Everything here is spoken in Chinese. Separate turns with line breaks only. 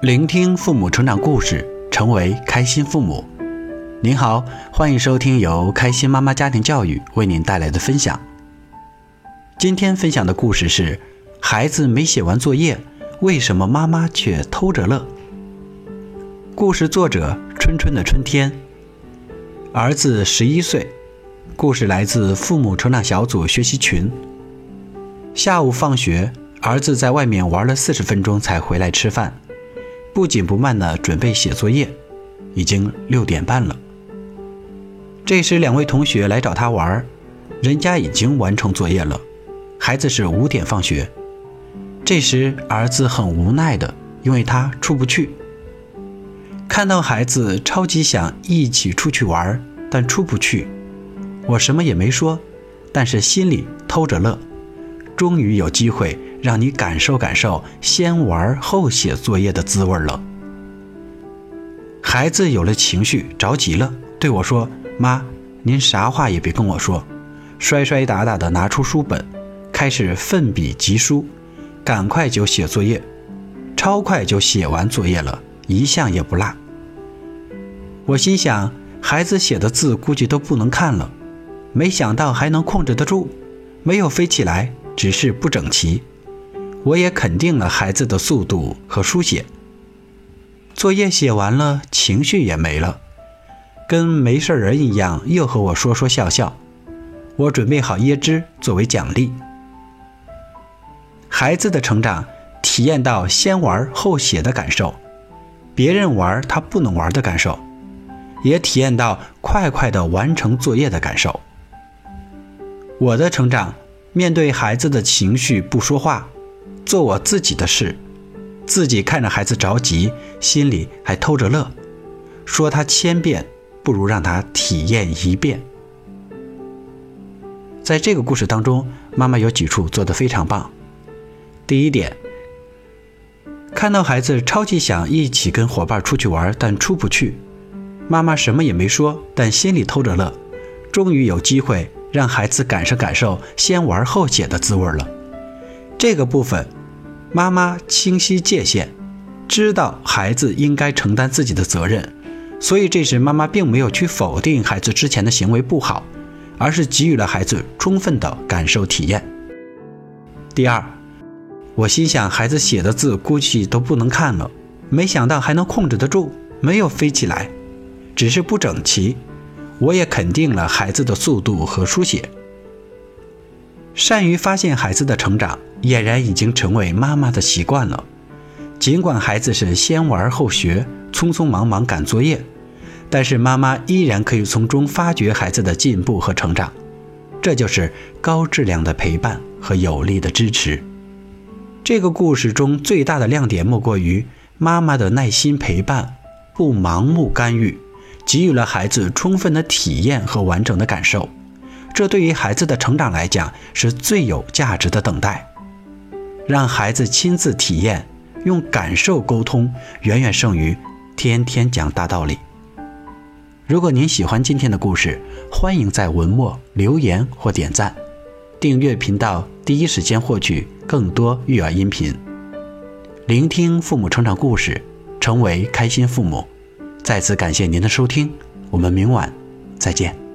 聆听父母成长故事，成为开心父母。您好，欢迎收听由开心妈妈家庭教育为您带来的分享。今天分享的故事是：孩子没写完作业，为什么妈妈却偷着乐？故事作者：春春的春天。儿子十一岁。故事来自父母成长小组学习群。下午放学，儿子在外面玩了四十分钟才回来吃饭。不紧不慢地准备写作业，已经六点半了。这时，两位同学来找他玩，人家已经完成作业了。孩子是五点放学。这时，儿子很无奈的，因为他出不去。看到孩子超级想一起出去玩，但出不去，我什么也没说，但是心里偷着乐。终于有机会。让你感受感受先玩后写作业的滋味了。孩子有了情绪，着急了，对我说：“妈，您啥话也别跟我说。”摔摔打打的拿出书本，开始奋笔疾书，赶快就写作业，超快就写完作业了，一项也不落。我心想，孩子写的字估计都不能看了，没想到还能控制得住，没有飞起来，只是不整齐。我也肯定了孩子的速度和书写。作业写完了，情绪也没了，跟没事人一样，又和我说说笑笑。我准备好椰汁作为奖励。孩子的成长，体验到先玩后写的感受，别人玩他不能玩的感受，也体验到快快的完成作业的感受。我的成长，面对孩子的情绪不说话。做我自己的事，自己看着孩子着急，心里还偷着乐。说他千遍，不如让他体验一遍。在这个故事当中，妈妈有几处做得非常棒。第一点，看到孩子超级想一起跟伙伴出去玩，但出不去，妈妈什么也没说，但心里偷着乐。终于有机会让孩子感受感受先玩后写的滋味了。这个部分。妈妈清晰界限，知道孩子应该承担自己的责任，所以这时妈妈并没有去否定孩子之前的行为不好，而是给予了孩子充分的感受体验。第二，我心想孩子写的字估计都不能看了，没想到还能控制得住，没有飞起来，只是不整齐。我也肯定了孩子的速度和书写。善于发现孩子的成长，俨然已经成为妈妈的习惯了。尽管孩子是先玩后学，匆匆忙忙赶作业，但是妈妈依然可以从中发掘孩子的进步和成长。这就是高质量的陪伴和有力的支持。这个故事中最大的亮点莫过于妈妈的耐心陪伴，不盲目干预，给予了孩子充分的体验和完整的感受。这对于孩子的成长来讲是最有价值的等待，让孩子亲自体验，用感受沟通，远远胜于天天讲大道理。如果您喜欢今天的故事，欢迎在文末留言或点赞，订阅频道，第一时间获取更多育儿音频，聆听父母成长故事，成为开心父母。再次感谢您的收听，我们明晚再见。